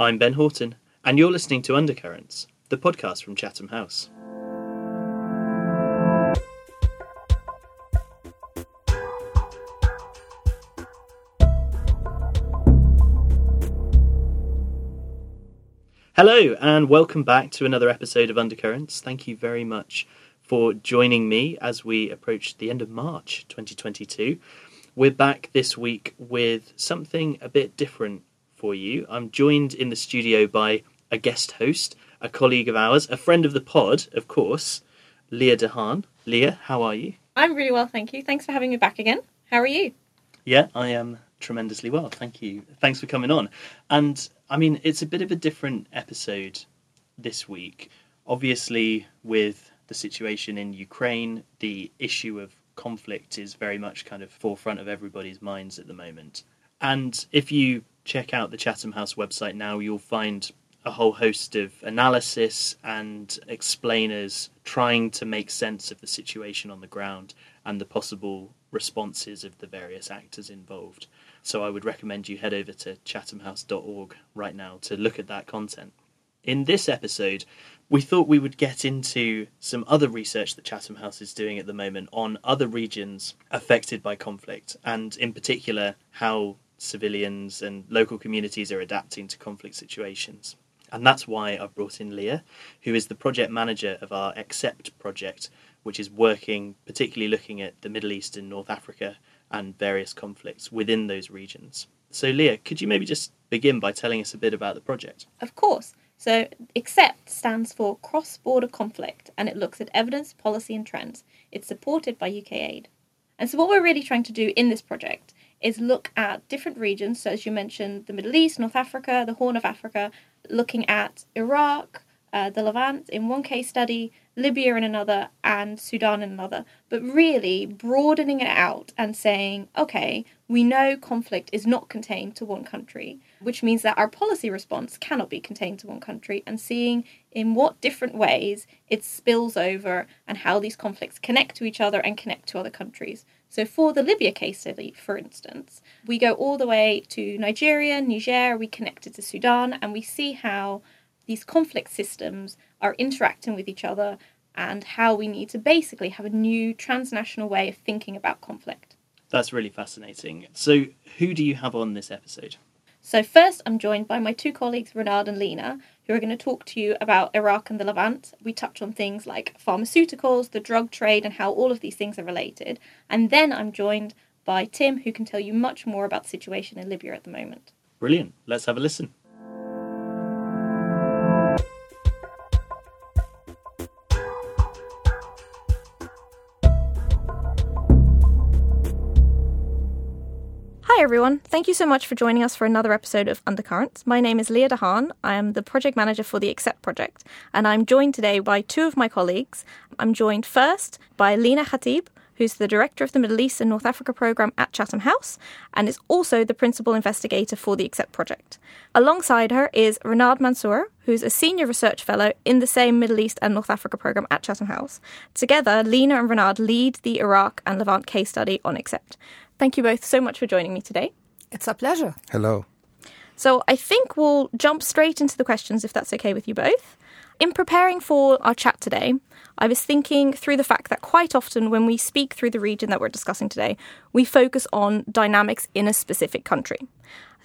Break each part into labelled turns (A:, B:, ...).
A: I'm Ben Horton, and you're listening to Undercurrents, the podcast from Chatham House. Hello, and welcome back to another episode of Undercurrents. Thank you very much for joining me as we approach the end of March 2022. We're back this week with something a bit different for you. I'm joined in the studio by a guest host, a colleague of ours, a friend of the pod, of course, Leah de Haan. Leah, how are you?
B: I'm really well, thank you. Thanks for having me back again. How are you?
A: Yeah, I am tremendously well. Thank you. Thanks for coming on. And I mean, it's a bit of a different episode this week. Obviously, with the situation in Ukraine, the issue of conflict is very much kind of forefront of everybody's minds at the moment. And if you check out the Chatham House website now, you'll find a whole host of analysis and explainers trying to make sense of the situation on the ground and the possible responses of the various actors involved. So I would recommend you head over to chathamhouse.org right now to look at that content. In this episode, we thought we would get into some other research that Chatham House is doing at the moment on other regions affected by conflict, and in particular, how civilians and local communities are adapting to conflict situations. And that's why I've brought in Leah, who is the project manager of our XCEPT project, which is working particularly looking at the Middle East and North Africa and various conflicts within those regions. So, Leah, could you maybe just begin by telling us a bit about the project?
B: Of course. So, XCEPT stands for Cross Border Conflict and it looks at evidence, policy, and trends. It's supported by UK Aid. And so, what we're really trying to do in this project is look at different regions. So, as you mentioned, the Middle East, North Africa, the Horn of Africa, looking at Iraq, uh, the Levant in one case study, Libya in another, and Sudan in another. But really broadening it out and saying, okay, we know conflict is not contained to one country, which means that our policy response cannot be contained to one country, and seeing in what different ways it spills over and how these conflicts connect to each other and connect to other countries. So, for the Libya case study, for instance, we go all the way to Nigeria, Niger, we connect it to Sudan, and we see how these conflict systems are interacting with each other and how we need to basically have a new transnational way of thinking about conflict.
A: That's really fascinating. So, who do you have on this episode?
B: So, first, I'm joined by my two colleagues, Renad and Lina, who are going to talk to you about Iraq and the Levant. We touch on things like pharmaceuticals, the drug trade, and how all of these things are related. And then I'm joined by Tim, who can tell you much more about the situation in Libya at the moment.
A: Brilliant. Let's have a listen.
C: Everyone. Thank you so much for joining us for another episode of Undercurrents. My name is Leah de Haan. I am the project manager for the XCEPT project, and I'm joined today by two of my colleagues. I'm joined first by Lina Khatib, who's the director of the Middle East and North Africa program at Chatham House, and is also the principal investigator for the XCEPT project. Alongside her is Renad Mansour, who's a senior research fellow in the same Middle East and North Africa program at Chatham House. Together, Lina and Renad lead the Iraq and Levant case study on XCEPT. Thank you both so much for joining me today.
D: It's a pleasure.
E: Hello.
C: So I think we'll jump straight into the questions if that's okay with you both. In preparing for our chat today, I was thinking through the fact that quite often when we speak through the region that we're discussing today, we focus on dynamics in a specific country.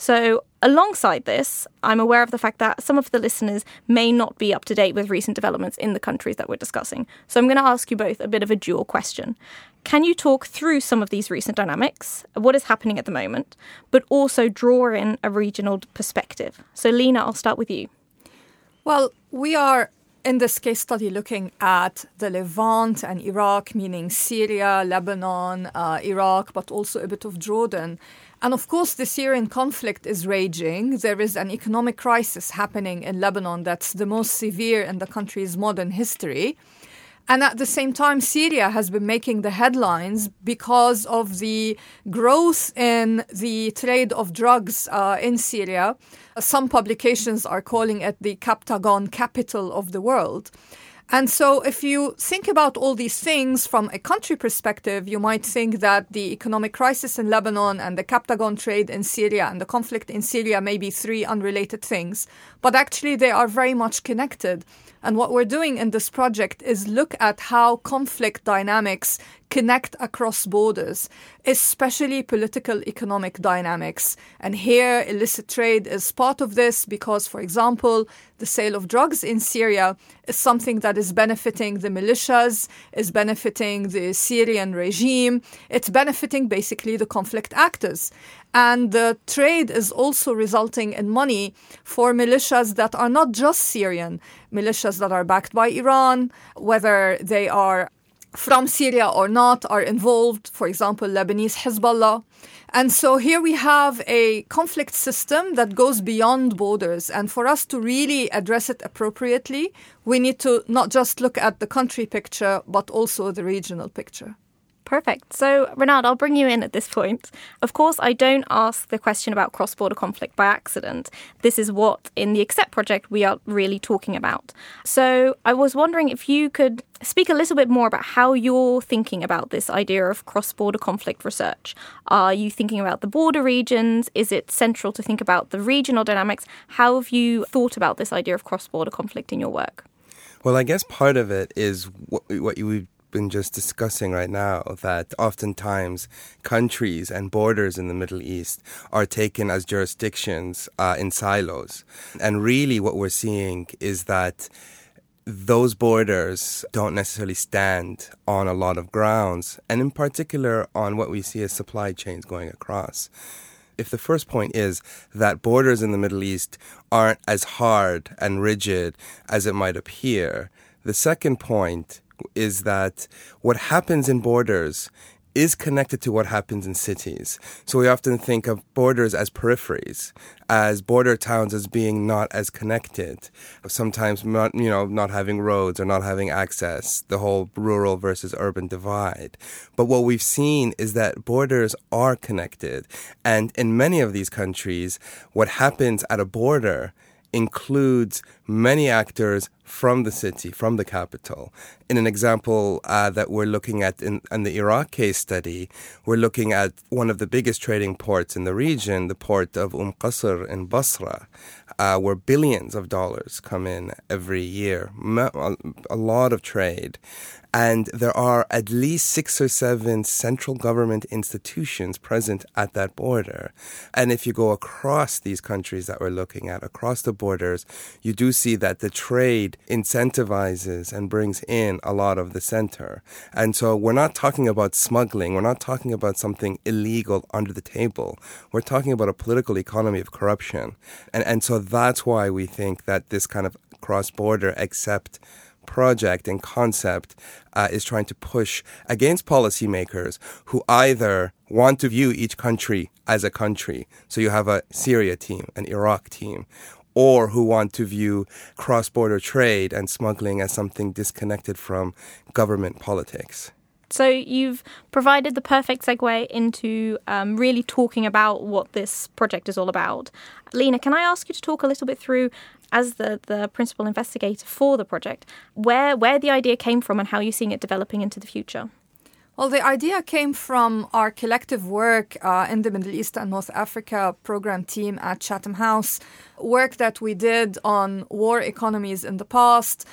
C: So, alongside this, I'm aware of the fact that some of the listeners may not be up to date with recent developments in the countries that we're discussing. So, I'm going to ask you both a bit of a dual question. Can you talk through some of these recent dynamics, what is happening at the moment, but also draw in a regional perspective? So, Lina, I'll start with you.
D: Well, we are in this case study looking at the Levant and Iraq, meaning Syria, Lebanon, uh, Iraq, but also a bit of Jordan. And of course, the Syrian conflict is raging. There is an economic crisis happening in Lebanon that's the most severe in the country's modern history. And at the same time, Syria has been making the headlines because of the growth in the trade of drugs uh, in Syria. Some publications are calling it the Captagon capital of the world. And so, if you think about all these things from a country perspective, you might think that the economic crisis in Lebanon and the Captagon trade in Syria and the conflict in Syria may be three unrelated things, but actually they are very much connected. And what we're doing in this project is look at how conflict dynamics connect across borders, especially political economic dynamics. And here, illicit trade is part of this because, for example, the sale of drugs in Syria is something that is benefiting the militias, is benefiting the Syrian regime, it's benefiting basically the conflict actors. And the trade is also resulting in money for militias that are not just Syrian, militias that are backed by Iran, whether they are from Syria or not are involved, for example, Lebanese Hezbollah. And so here we have a conflict system that goes beyond borders. And for us to really address it appropriately, we need to not just look at the country picture, but also the regional picture.
C: Perfect. So, Renad, I'll bring you in at this point. Of course, I don't ask the question about cross border conflict by accident. This is what, in the XCEPT project, we are really talking about. So, I was wondering if you could speak a little bit more about how you're thinking about this idea of cross border conflict research. Are you thinking about the border regions? Is it central to think about the regional dynamics? How have you thought about this idea of cross border conflict in your work?
E: Well, I guess part of it is what, what you been just discussing right now that oftentimes countries and borders in the Middle East are taken as jurisdictions uh, in silos. And really, what we're seeing is that those borders don't necessarily stand on a lot of grounds, and in particular on what we see as supply chains going across. If the first point is that borders in the Middle East aren't as hard and rigid as it might appear, the second point is that what happens in borders is connected to what happens in cities. So we often think of borders as peripheries, as border towns as being not as connected. Sometimes not, you know, not having roads or not having access, the whole rural versus urban divide. But what we've seen is that borders are connected. And in many of these countries, what happens at a border includes many actors from the city, from the capital. In an example uh, that we're looking at in, in, the Iraq case study, we're looking at one of the biggest trading ports in the region, the port of Umm Qasr in Basra, uh, where billions of dollars come in every year, a lot of trade. And there are at least six or seven central government institutions present at that border. And if you go across these countries that we're looking at, across the borders, you do see that the trade incentivizes and brings in a lot of the center. And so we're not talking about smuggling. We're not talking about something illegal under the table. We're talking about a political economy of corruption. And, and so that's why we think that this kind of cross border XCEPT project and concept uh, is trying to push against policymakers who either want to view each country as a country. So you have a Syria team, an Iraq team, or who want to view cross border trade and smuggling as something disconnected from government politics.
C: So you've provided the perfect segue into um, really talking about what this project is all about. Lina, can I ask you to talk a little bit through, as the, the principal investigator for the project, where where the idea came from and how you're seeing it developing into the future?
D: Well, the idea came from our collective work uh, in the Middle East and North Africa program team at Chatham House, work that we did on war economies in the past,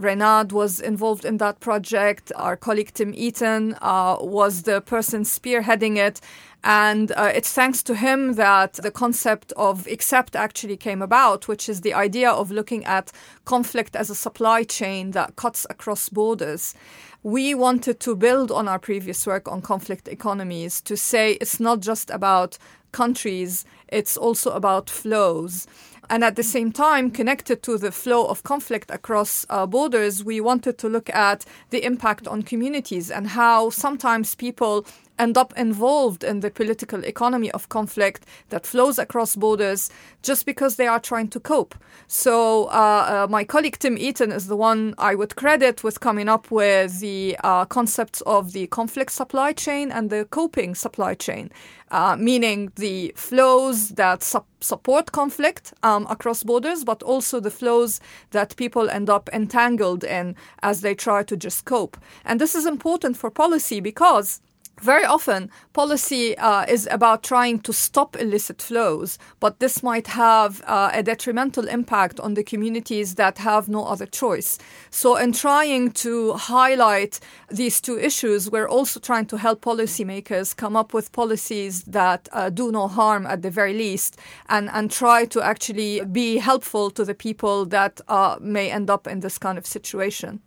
D: Renad was involved in that project. Our colleague Tim Eaton uh, was the person spearheading it. And uh, it's thanks to him that the concept of XCEPT actually came about, which is the idea of looking at conflict as a supply chain that cuts across borders. We wanted to build on our previous work on conflict economies to say it's not just about countries, it's also about flows. And at the same time, connected to the flow of conflict across uh, borders, we wanted to look at the impact on communities and how sometimes people end up involved in the political economy of conflict that flows across borders just because they are trying to cope. So, uh, uh, my colleague Tim Eaton is the one I would credit with coming up with the uh, concepts of the conflict supply chain and the coping supply chain. Uh, meaning the flows that su- support conflict um, across borders, but also the flows that people end up entangled in as they try to just cope. And this is important for policy because very often policy uh, is about trying to stop illicit flows, but this might have uh, a detrimental impact on the communities that have no other choice. So, in trying to highlight these two issues, we're also trying to help policymakers come up with policies that uh, do no harm at the very least and, and try to actually be helpful to the people that uh, may end up in this kind of situation.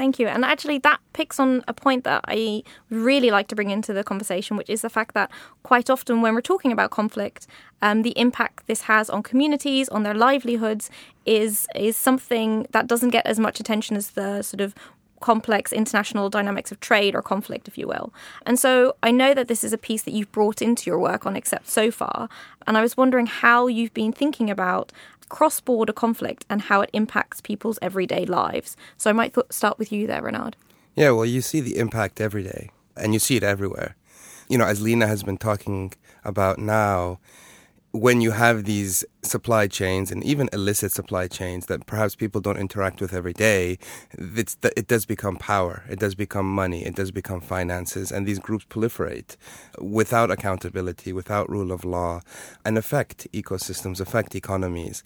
C: Thank you. And actually, that picks on a point that I really like to bring into the conversation, which is the fact that quite often when we're talking about conflict, um, the impact this has on communities, on their livelihoods, is is something that doesn't get as much attention as the sort of complex international dynamics of trade or conflict, if you will. And so I know that this is a piece that you've brought into your work on XCEPT so far. And I was wondering how you've been thinking about cross border conflict and how it impacts people's everyday lives. So I might th- start with you there, Renad.
E: Yeah, well, you see the impact every day, and you see it everywhere. You know, as Lina has been talking about now, when you have these supply chains and even illicit supply chains that perhaps people don't interact with every day, it does become power, it does become money, it does become finances, and these groups proliferate without accountability, without rule of law, and affect ecosystems, affect economies.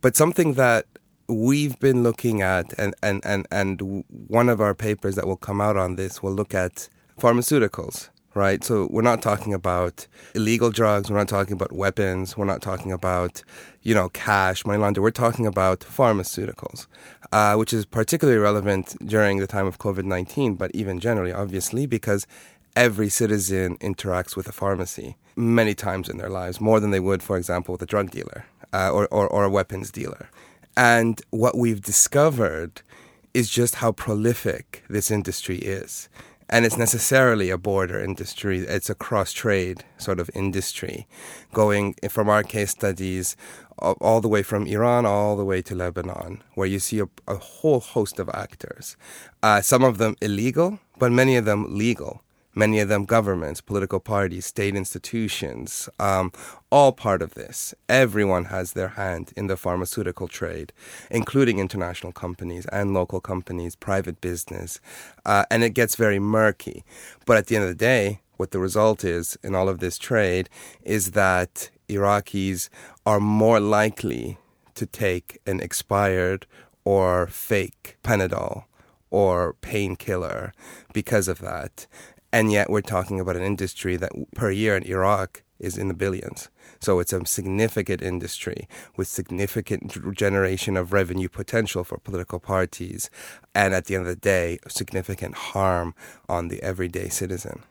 E: But something that we've been looking at, and, and, and, and one of our papers that will come out on this will look at pharmaceuticals right? So we're not talking about illegal drugs. We're not talking about weapons. We're not talking about, you know, cash, money laundering. We're talking about pharmaceuticals, uh, which is particularly relevant during the time of COVID 19, but even generally, obviously, because every citizen interacts with a pharmacy many times in their lives, more than they would, for example, with a drug dealer uh, or, or, or a weapons dealer. And what we've discovered is just how prolific this industry is and it's necessarily a border industry. It's a cross trade sort of industry, going from our case studies all the way from Iran all the way to Lebanon, where you see a, a whole host of actors. Uh, some of them illegal, but many of them legal many of them governments, political parties, state institutions, um, all part of this. Everyone has their hand in the pharmaceutical trade, including international companies and local companies, private business, uh, and it gets very murky. But at the end of the day, what the result is in all of this trade is that Iraqis are more likely to take an expired or fake Panadol or painkiller because of that. And yet we're talking about an industry that per year in Iraq is in the billions. So it's a significant industry with significant generation of revenue potential for political parties. And at the end of the day, significant harm on the everyday citizen.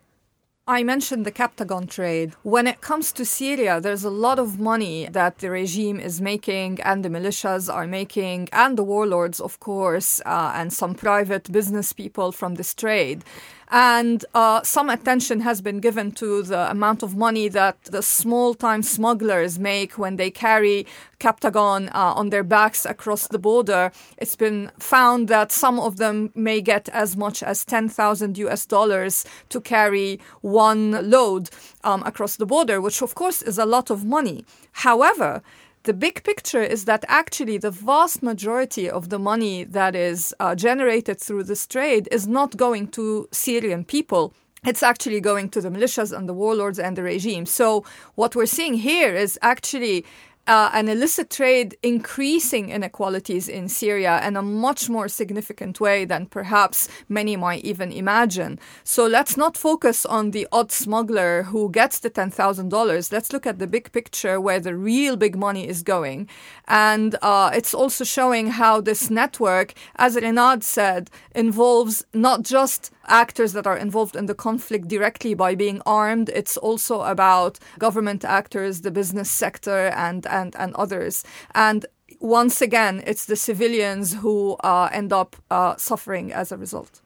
D: I mentioned the Captagon trade. When it comes to Syria, there's a lot of money that the regime is making and the militias are making, and the warlords, of course, uh, and some private business people from this trade and uh, some attention has been given to the amount of money that the small time smugglers make when they carry Captagon uh, on their backs across the border. It's been found that some of them may get as much as 10,000 US dollars to carry one load um, across the border, which of course is a lot of money. However, the big picture is that actually the vast majority of the money that is uh, generated through this trade is not going to Syrian people. It's actually going to the militias and the warlords and the regime. So, what we're seeing here is actually uh, an illicit trade increasing inequalities in Syria in a much more significant way than perhaps many might even imagine. So let's not focus on the odd smuggler who gets the $10,000. Let's look at the big picture where the real big money is going. And uh, it's also showing how this network, as Renad said, involves not just actors that are involved in the conflict directly by being armed. It's also about government actors, the business sector, and and and others. And once again, it's the civilians who uh, end up uh, suffering as a result.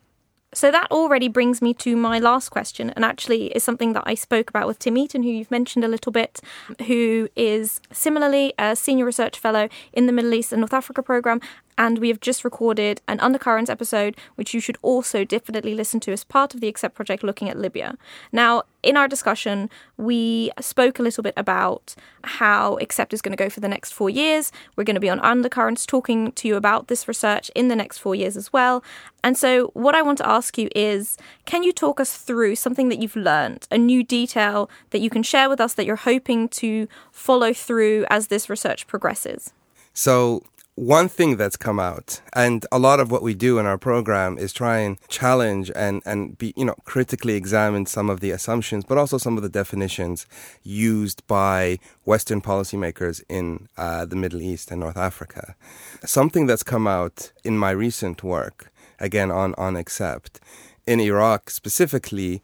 C: So that already brings me to my last question, and actually is something that I spoke about with Tim Eaton, who you've mentioned a little bit, who is similarly a senior research fellow in the Middle East and North Africa program and we have just recorded an Undercurrents episode, which you should also definitely listen to as part of the XCEPT project looking at Libya. Now, in our discussion, we spoke a little bit about how XCEPT is going to go for the next four years. We're going to be on Undercurrents talking to you about this research in the next four years as well. And so, what I want to ask you is can you talk us through something that you've learned, a new detail that you can share with us that you're hoping to follow through as this research progresses?
E: So, one thing that's come out, and a lot of what we do in our program is try and challenge and, and be, you know, critically examine some of the assumptions, but also some of the definitions used by Western policymakers in uh, the Middle East and North Africa. Something that's come out in my recent work, again on, on XCEPT, in Iraq specifically,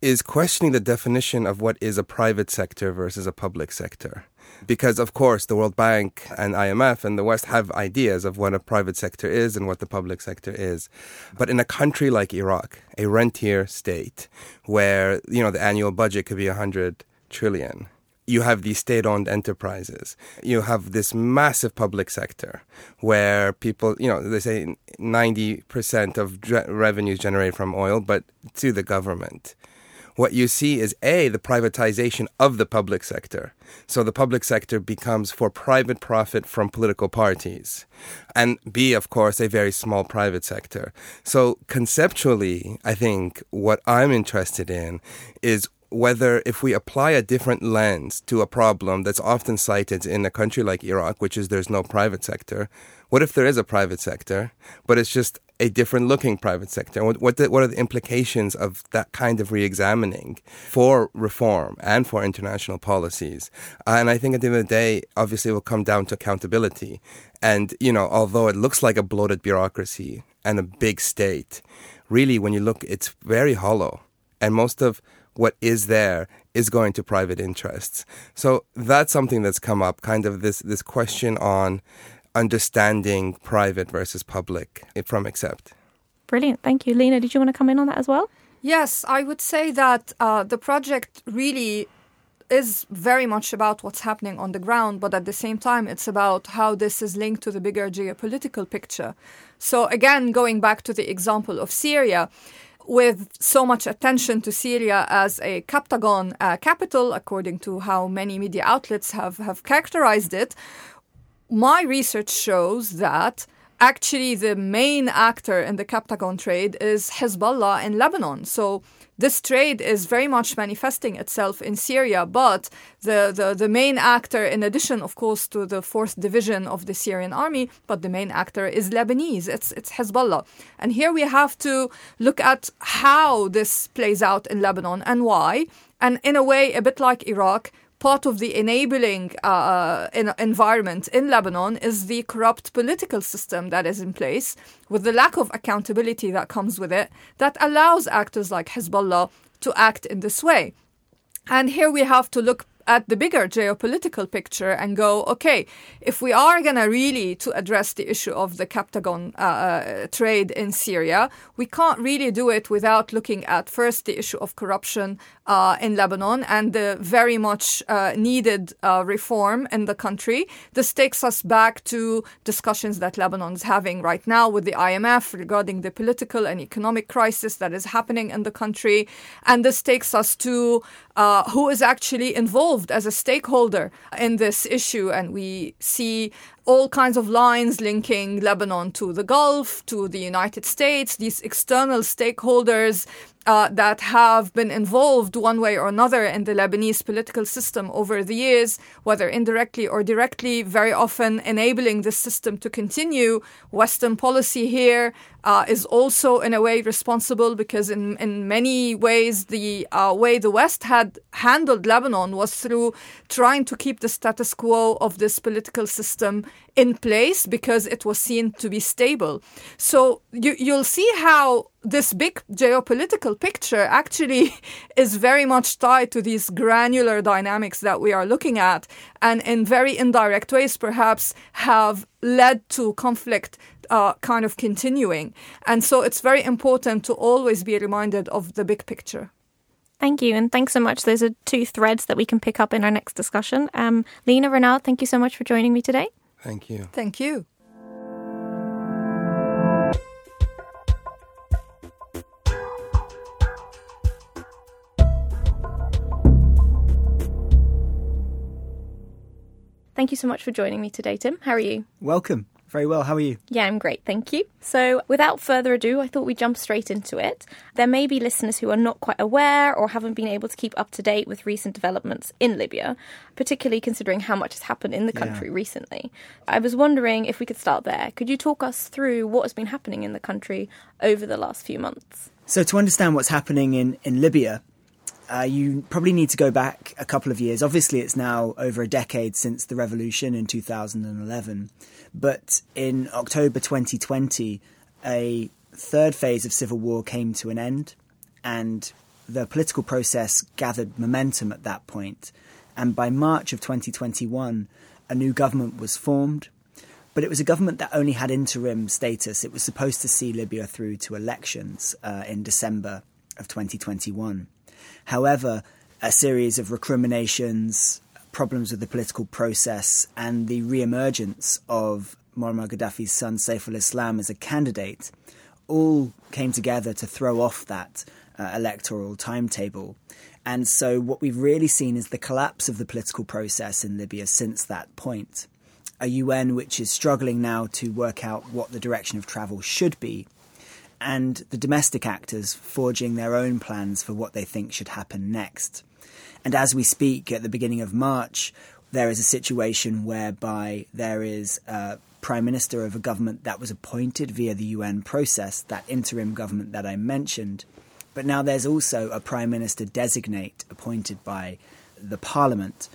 E: is questioning the definition of what is a private sector versus a public sector because of course the World Bank and IMF and the West have ideas of what a private sector is and what the public sector is. But in a country like Iraq, a rentier state where, you know, the annual budget could be 100 trillion, you have these state-owned enterprises. You have this massive public sector where people, you know, they say 90% of revenues generated from oil, but to the government what you see is A, the privatization of the public sector. So the public sector becomes for private profit from political parties. And B, of course, a very small private sector. So conceptually, I think what I'm interested in is whether if we apply a different lens to a problem that's often cited in a country like Iraq, which is there's no private sector, what if there is a private sector, but it's just a different looking private sector? What, what, the, what are the implications of that kind of re examining for reform and for international policies? And I think at the end of the day, obviously, it will come down to accountability. And, you know, although it looks like a bloated bureaucracy and a big state, really, when you look, it's very hollow. And most of what is there is going to private interests. So that's something that's come up, kind of this, this question on understanding private versus public from XCEPT.
C: Brilliant. Thank you. Lina, did you want to come in on that as well?
D: Yes, I would say that uh, the project really is very much about what's happening on the ground, but at the same time, it's about how this is linked to the bigger geopolitical picture. So, again, going back to the example of Syria, with so much attention to Syria as a Captagon uh, capital, according to how many media outlets have, have characterized it, my research shows that actually the main actor in the Captagon trade is Hezbollah in Lebanon. So this trade is very much manifesting itself in Syria, but the, the, the main actor, in addition, of course, to the fourth division of the Syrian army, but the main actor is Lebanese. It's, it's Hezbollah. And here we have to look at how this plays out in Lebanon and why. And in a way, a bit like Iraq, part of the enabling uh, uh, in environment in Lebanon is the corrupt political system that is in place, with the lack of accountability that comes with it, that allows actors like Hezbollah to act in this way. And here we have to look at the bigger geopolitical picture and go, okay, if we are going to really to address the issue of the Captagon uh, uh, trade in Syria, we can't really do it without looking at first the issue of corruption uh, in Lebanon and the very much uh, needed uh, reform in the country. This takes us back to discussions that Lebanon is having right now with the IMF regarding the political and economic crisis that is happening in the country. And this takes us to uh, who is actually involved as a stakeholder in this issue. And we see all kinds of lines linking Lebanon to the Gulf, to the United States, these external stakeholders uh, that have been involved one way or another in the Lebanese political system over the years, whether indirectly or directly, very often enabling the system to continue. Western policy here uh, is also, in a way, responsible because, in, in many ways, the uh, way the West had handled Lebanon was through trying to keep the status quo of this political system in place because it was seen to be stable. So you, you'll see how this big geopolitical picture actually is very much tied to these granular dynamics that we are looking at, and in very indirect ways, perhaps, have led to conflict uh, kind of continuing. And so it's very important to always be reminded of the big picture.
C: Thank you, and thanks so much. Those are two threads that we can pick up in our next discussion. Um, Lina Renad, thank you so much for joining me today.
E: Thank you.
D: Thank you.
C: Thank you so much for joining me today, Tim. How are you?
F: Welcome. Very well. How are you?
C: Yeah, I'm great, thank you. So, without further ado, I thought we'd jump straight into it. There may be listeners who are not quite aware or haven't been able to keep up to date with recent developments in Libya, particularly considering how much has happened in the country
F: Yeah.
C: recently. I was wondering if we could start there. Could you talk us through what has been happening in the country over the last few months?
F: So, to understand what's happening in, in Libya, uh, you probably need to go back a couple of years. Obviously, it's now over a decade since the revolution in 2011. But in October 2020, a third phase of civil war came to an end, and the political process gathered momentum at that point. And by March of 2021, a new government was formed. But it was a government that only had interim status. It was supposed to see Libya through to elections uh, in December of 2021. However, a series of recriminations, problems with the political process, and the re-emergence of Muammar Gaddafi's son Saif al-Islam as a candidate all came together to throw off that uh, electoral timetable. And so, what we've really seen is the collapse of the political process in Libya since that point. A UN which is struggling now to work out what the direction of travel should be, and the domestic actors forging their own plans for what they think should happen next. And as we speak at the beginning of March, there is a situation whereby there is a prime minister of a government that was appointed via the UN process, that interim government that I mentioned. But now there's also a prime minister designate appointed by the parliament,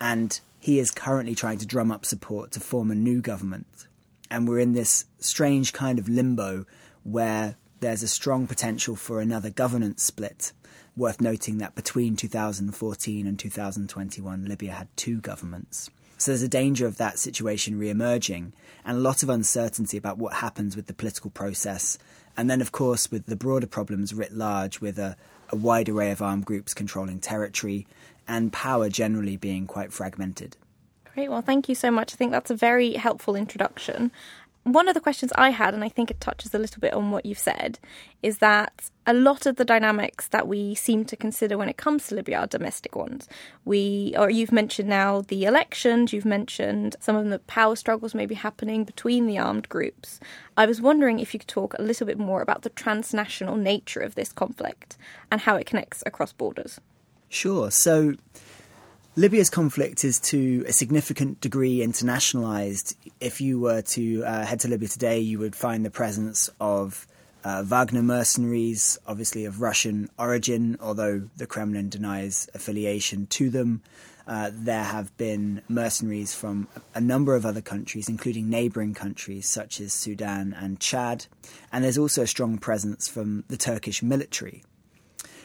F: and he is currently trying to drum up support to form a new government. And we're in this strange kind of limbo where there's a strong potential for another governance split. Worth noting that between 2014 and 2021, Libya had two governments. So there's a danger of that situation re emerging and a lot of uncertainty about what happens with the political process. And then, of course, with the broader problems writ large, with a, a wide array of armed groups controlling territory and power generally being quite fragmented.
C: Great. Well, thank you so much. I think that's a very helpful introduction. One of the questions I had, and I think it touches a little bit on what you've said, is that a lot of the dynamics that we seem to consider when it comes to Libya are domestic ones. We, or you've mentioned now the elections, you've mentioned some of the power struggles maybe happening between the armed groups. I was wondering if you could talk a little bit more about the transnational nature of this conflict and how it connects across borders.
F: Sure. So Libya's conflict is to a significant degree internationalized. If you were to uh, head to Libya today, you would find the presence of uh, Wagner mercenaries, obviously of Russian origin, although the Kremlin denies affiliation to them. Uh, there have been mercenaries from a number of other countries, including neighbouring countries such as Sudan and Chad. And there's also a strong presence from the Turkish military.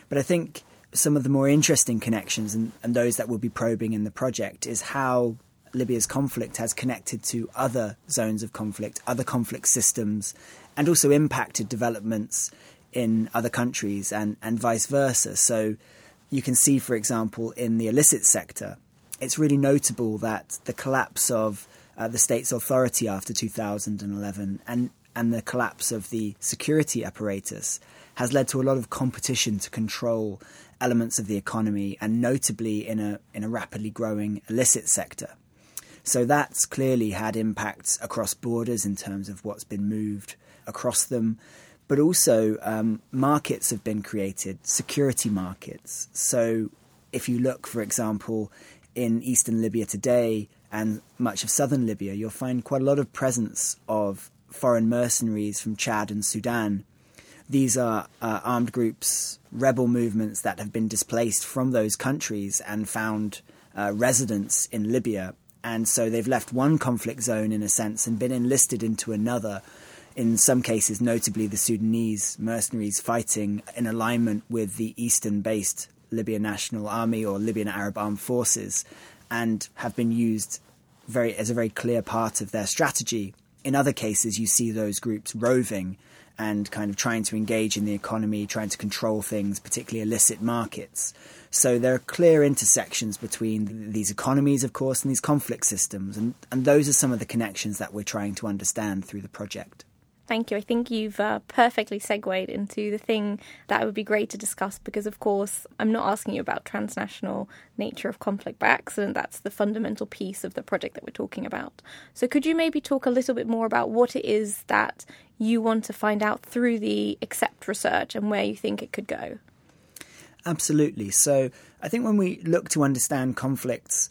F: But I think some of the more interesting connections and, and those that we'll be probing in the project is how Libya's conflict has connected to other zones of conflict, other conflict systems, and also impacted developments in other countries and, and vice versa. So you can see, for example, in the illicit sector, it's really notable that the collapse of uh, the state's authority after 2011 and, and the collapse of the security apparatus has led to a lot of competition to control elements of the economy and notably in a in a rapidly growing illicit sector. So that's clearly had impacts across borders in terms of what's been moved across them, but also um, markets have been created, security markets. So if you look, for example, in eastern Libya today and much of southern Libya, you'll find quite a lot of presence of foreign mercenaries from Chad and Sudan these are uh, armed groups, rebel movements that have been displaced from those countries and found uh, residence in Libya And so they've left one conflict zone in a sense and been enlisted into another. In some cases, notably the Sudanese mercenaries fighting in alignment with the eastern based Libyan National Army or Libyan Arab Armed Forces and have been used very as a very clear part of their strategy. In other cases, you see those groups roving and kind of trying to engage in the economy, trying to control things, particularly illicit markets. So there are clear intersections between these economies, of course, and these conflict systems. And, and those are some of the connections that we're trying to understand through the project.
C: Thank you. I think you've uh, perfectly segued into the thing that would be great to discuss because, of course, I'm not asking you about transnational nature of conflict by accident. That's the fundamental piece of the project that we're talking about. So, could you maybe talk a little bit more about what it is that you want to find out through the XCEPT research and where you think it could go?
F: Absolutely. So, I think when we look to understand conflicts,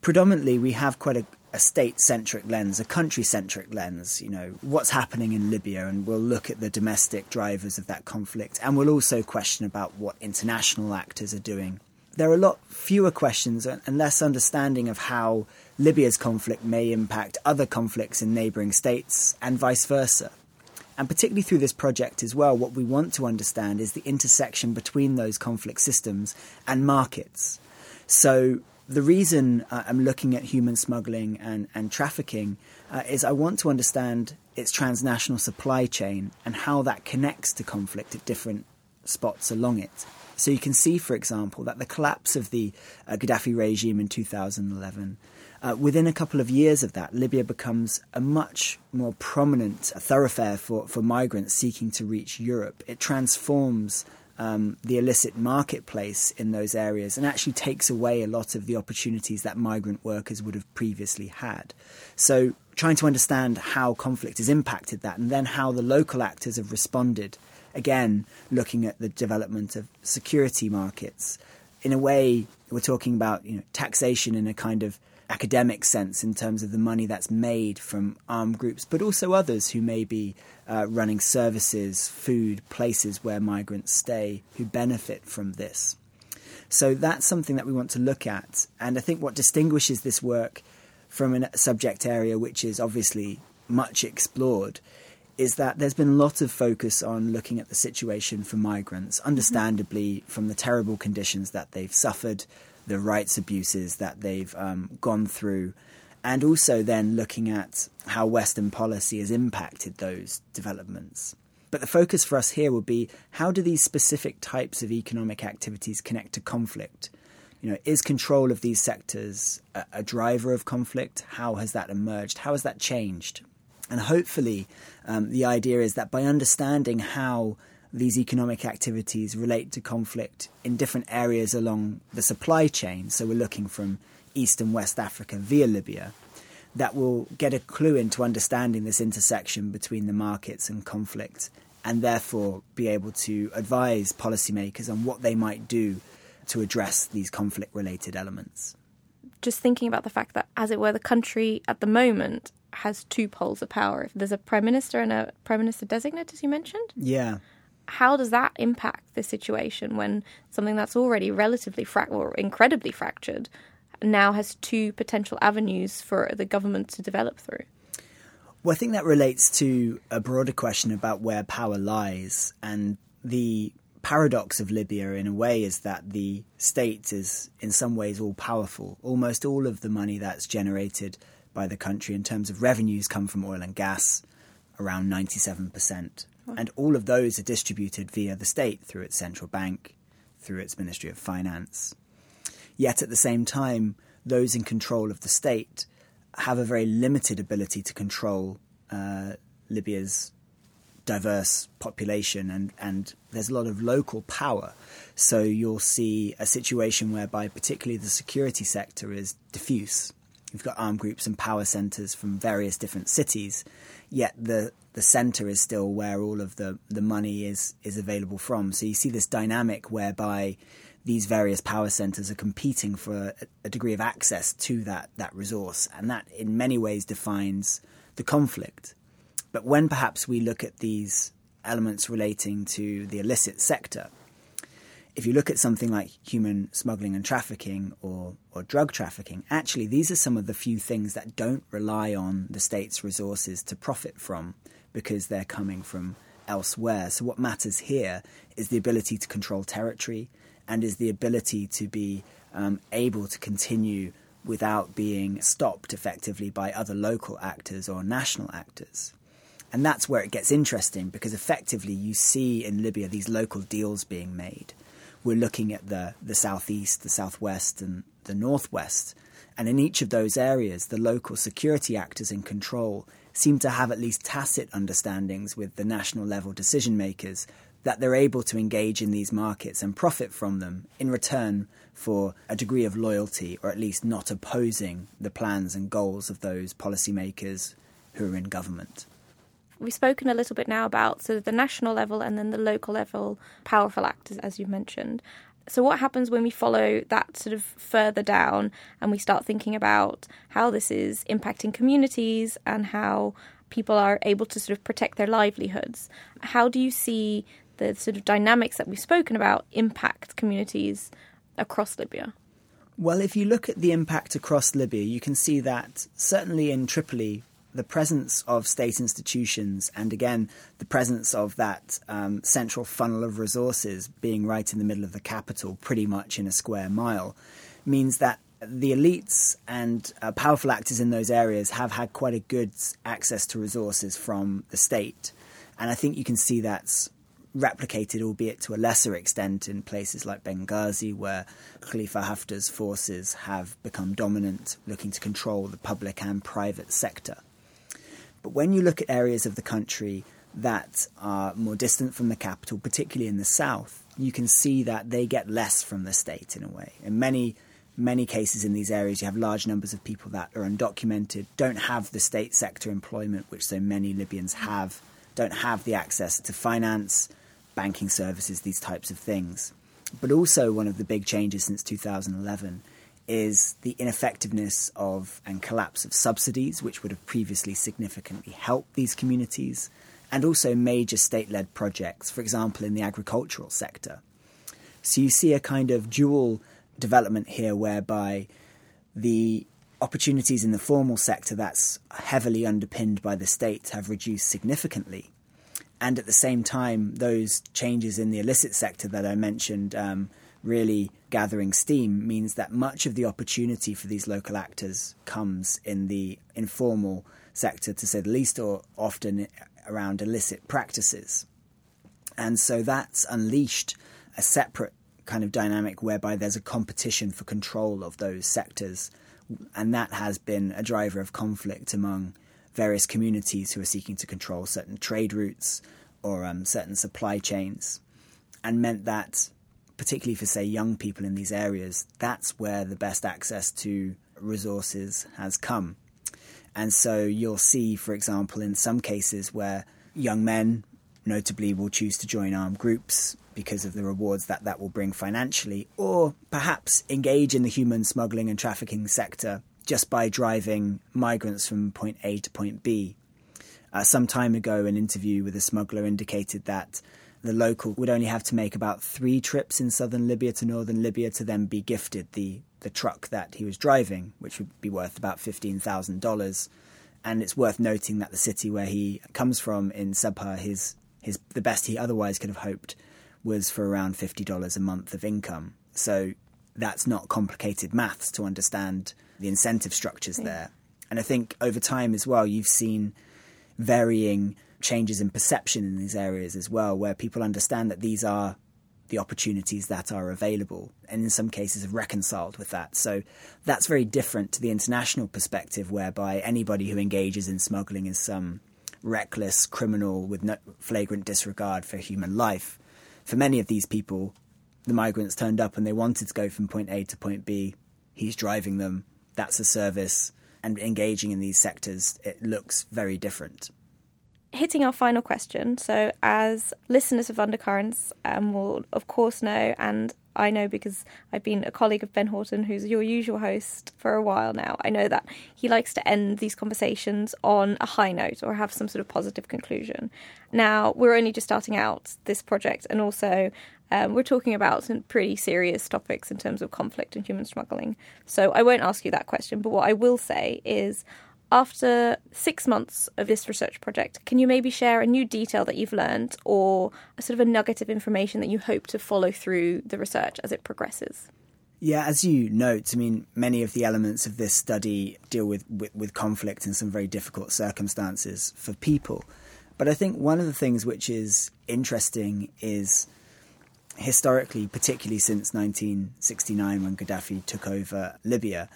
F: predominantly we have quite a, a state centric lens, a country centric lens, you know, what's happening in Libya, and we'll look at the domestic drivers of that conflict, and we'll also question about what international actors are doing. There are a lot fewer questions and less understanding of how Libya's conflict may impact other conflicts in neighbouring states and vice versa. And particularly through this project as well, what we want to understand is the intersection between those conflict systems and markets. So the reason uh, I'm looking at human smuggling and, and trafficking uh, is I want to understand its transnational supply chain and how that connects to conflict at different spots along it. So you can see, for example, that the collapse of the uh, Gaddafi regime in 2011, uh, within a couple of years of that, Libya becomes a much more prominent thoroughfare for, for migrants seeking to reach Europe. It transforms um, the illicit marketplace in those areas and actually takes away a lot of the opportunities that migrant workers would have previously had. So, trying to understand how conflict has impacted that and then how the local actors have responded. Again, looking at the development of security markets. In a way, we're talking about you know, taxation in a kind of academic sense in terms of the money that's made from armed groups, but also others who may be uh, running services, food, places where migrants stay who benefit from this. So that's something that we want to look at. And I think what distinguishes this work from a subject area which is obviously much explored is that there's been a lot of focus on looking at the situation for migrants, understandably, mm-hmm. from the terrible conditions that they've suffered, the rights abuses that they've um, gone through, and also then looking at how Western policy has impacted those developments. But the focus for us here will be how do these specific types of economic activities connect to conflict? You know, is control of these sectors a, a driver of conflict? How has that emerged? How has that changed? And hopefully, um, the idea is that by understanding how these economic activities relate to conflict in different areas along the supply chain. So we're looking from East and West Africa via Libya. That will get a clue into understanding this intersection between the markets and conflict, and therefore be able to advise policymakers on what they might do to address these conflict related elements.
C: Just thinking about the fact that, as it were, the country at the moment has two poles of power. If there's a prime minister and a prime minister designate, as you mentioned.
F: Yeah
C: how does that impact the situation when something that's already relatively or incredibly fractured now has two potential avenues for the government to develop through?
F: Well, I think that relates to a broader question about where power lies. And the paradox of Libya, in a way, is that the state is, in some ways, all powerful. Almost all of the money that's generated by the country in terms of revenues come from oil and gas, around 97%. And all of those are distributed via the state through its central bank, through its Ministry of Finance. Yet at the same time, those in control of the state have a very limited ability to control uh, Libya's diverse population, and, and there's a lot of local power. So you'll see a situation whereby, particularly the security sector, is diffuse. You've got armed groups and power centres from various different cities, yet the the center is still where all of the, the money is is available from. So you see this dynamic whereby these various power centers are competing for a, a, degree of access to that that resource, and that in many ways defines the conflict. But when perhaps we look at these elements relating to the illicit sector, if you look at something like human smuggling and trafficking or, or drug trafficking, actually, these are some of the few things that don't rely on the state's resources to profit from because they're coming from elsewhere. So, what matters here is the ability to control territory and is the ability to be um, able to continue without being stopped effectively by other local actors or national actors. And that's where it gets interesting because effectively you see in Libya these local deals being made. We're looking at the, the southeast, the southwest, and the northwest. And in each of those areas, the local security actors in control seem to have at least tacit understandings with the national level decision makers that they're able to engage in these markets and profit from them in return for a degree of loyalty or at least not opposing the plans and goals of those policymakers who are in government.
C: We've spoken a little bit now about sort of the national level and then the local level powerful actors, as you've mentioned. So, what happens when we follow that sort of further down and we start thinking about how this is impacting communities and how people are able to sort of protect their livelihoods? How do you see the sort of dynamics that we've spoken about impact communities across Libya?
F: Well, if you look at the impact across Libya, you can see that certainly in Tripoli, the presence of state institutions and again the presence of that um, central funnel of resources being right in the middle of the capital, pretty much in a square mile, means that the elites and uh, powerful actors in those areas have had quite a good access to resources from the state. And I think you can see that's replicated, albeit to a lesser extent, in places like Benghazi, where Khalifa Haftar's forces have become dominant, looking to control the public and private sector. But when you look at areas of the country that are more distant from the capital, particularly in the south, you can see that they get less from the state in a way. In many many cases in these areas, you have large numbers of people that are undocumented, don't have the state sector employment, which so many Libyans have, don't have the access to finance, banking services, these types of things. But also, one of the big changes since 2011 is the ineffectiveness of and collapse of subsidies, which would have previously significantly helped these communities, and also major state led projects, for example, in the agricultural sector. So you see a kind of dual development here whereby the opportunities in the formal sector that's heavily underpinned by the state have reduced significantly and at the same time, those changes in the illicit sector that I mentioned um, really gathering steam means that much of the opportunity for these local actors comes in the informal sector, to say the least, or often around illicit practices. And so that's unleashed a separate kind of dynamic whereby there's a competition for control of those sectors. And that has been a driver of conflict among various communities who are seeking to control certain trade routes or um, certain supply chains, and meant that, particularly for, say, young people in these areas, that's where the best access to resources has come. And so you'll see, for example, in some cases where young men, notably, will choose to join armed groups because of the rewards that that will bring financially, or perhaps engage in the human smuggling and trafficking sector just by driving migrants from point A to point B. Uh, some time ago, an interview with a smuggler indicated that the local would only have to make about three trips in southern Libya to northern Libya to then be gifted the, the truck that he was driving, which would be worth about $15,000. And it's worth noting that the city where he comes from in Sabha, his, his, the best he otherwise could have hoped was for around $50 a month of income. So that's not complicated maths to understand the incentive structures yeah. there. And I think over time as well, you've seen varying changes in perception in these areas as well, where people understand that these are the opportunities that are available, and in some cases have reconciled with that. So that's very different to the international perspective, whereby anybody who engages in smuggling is some reckless criminal with no flagrant disregard for human life. For many of these people, the migrants turned up and they wanted to go from point A to point B. He's driving them that's a service, and engaging in these sectors, it looks very different.
C: Hitting our final question. So, as listeners of Undercurrents um, will, of course, know, and I know because I've been a colleague of Ben Horton, who's your usual host for a while now. I know that he likes to end these conversations on a high note or have some sort of positive conclusion. Now, we're only just starting out this project, and also um, we're talking about some pretty serious topics in terms of conflict and human smuggling. So I won't ask you that question, but what I will say is after six months of this research project, can you maybe share a new detail that you've learned or a sort of a nugget of information that you hope to follow through the research as it progresses?
F: Yeah, as you note, I mean, many of the elements of this study deal with, with, with conflict and some very difficult circumstances for people. But I think one of the things which is interesting is historically, particularly since 1969 when Gaddafi took over Libya,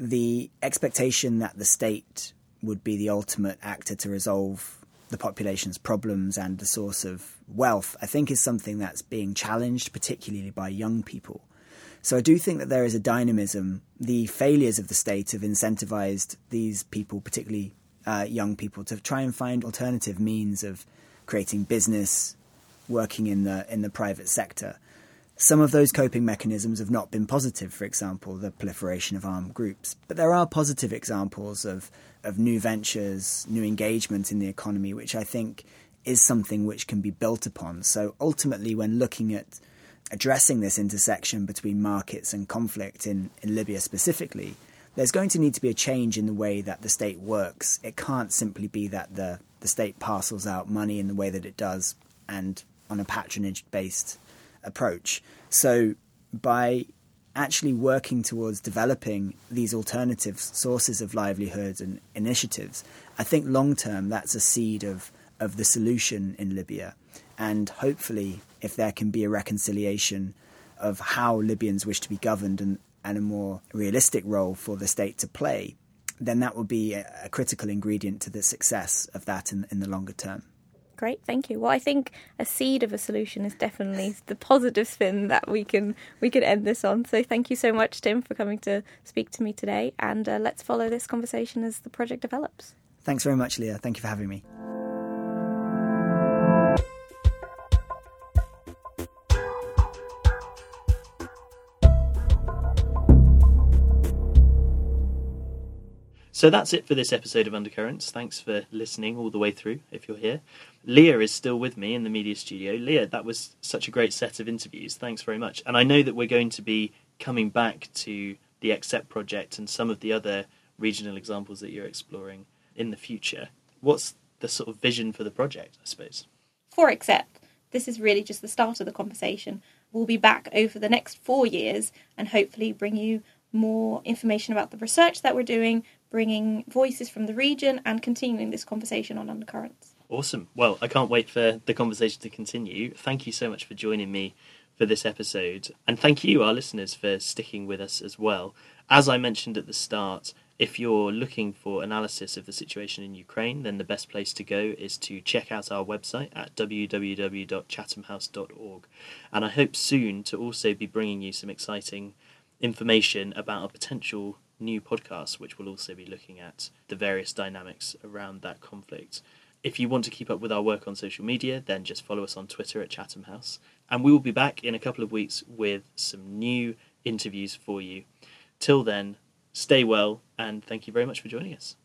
F: the expectation that the state would be the ultimate actor to resolve the population's problems and the source of wealth, I think is something that's being challenged, particularly by young people. So I do think that there is a dynamism. The failures of the state have incentivized these people, particularly uh, young people, to try and find alternative means of creating business, working in the in the private sector. Some of those coping mechanisms have not been positive, for example, the proliferation of armed groups. But there are positive examples of, of new ventures, new engagement in the economy, which I think is something which can be built upon. So ultimately, when looking at addressing this intersection between markets and conflict in, in Libya specifically, there's going to need to be a change in the way that the state works. It can't simply be that the, the state parcels out money in the way that it does and on a patronage based approach. So by actually working towards developing these alternative sources of livelihood and initiatives, I think long term that's a seed of, of the solution in Libya. And hopefully, if there can be a reconciliation of how Libyans wish to be governed and, and a more realistic role for the state to play, then that would be a, a critical ingredient to the success of that in, in the longer term.
C: Great, thank you. Well, I think a seed of a solution is definitely the positive spin that we can we can end this on. So thank you so much, Tim, for coming to speak to me today, and uh, let's follow this conversation as the project develops.
F: Thanks very much, Leah. Thank you for having me.
A: So that's it for this episode of Undercurrents. Thanks for listening all the way through, if you're here. Leah is still with me in the media studio. Leah, that was such a great set of interviews. Thanks very much. And I know that we're going to be coming back to the XCEPT project and some of the other regional examples that you're exploring in the future. What's the sort of vision for the project, I suppose?
B: For XCEPT, this is really just the start of the conversation. We'll be back over the next four years and hopefully bring you more information about the research that we're doing, bringing voices from the region, and continuing this conversation on undercurrents.
A: Awesome. Well, I can't wait for the conversation to continue. Thank you so much for joining me for this episode. And thank you, our listeners, for sticking with us as well. As I mentioned at the start, if you're looking for analysis of the situation in Ukraine, then the best place to go is to check out our website at www.chathamhouse.org. And I hope soon to also be bringing you some exciting information about a potential new podcast, which will also be looking at the various dynamics around that conflict. If you want to keep up with our work on social media, then just follow us on Twitter at Chatham House. And we will be back in a couple of weeks with some new interviews for you. Till then, stay well and thank you very much for joining us.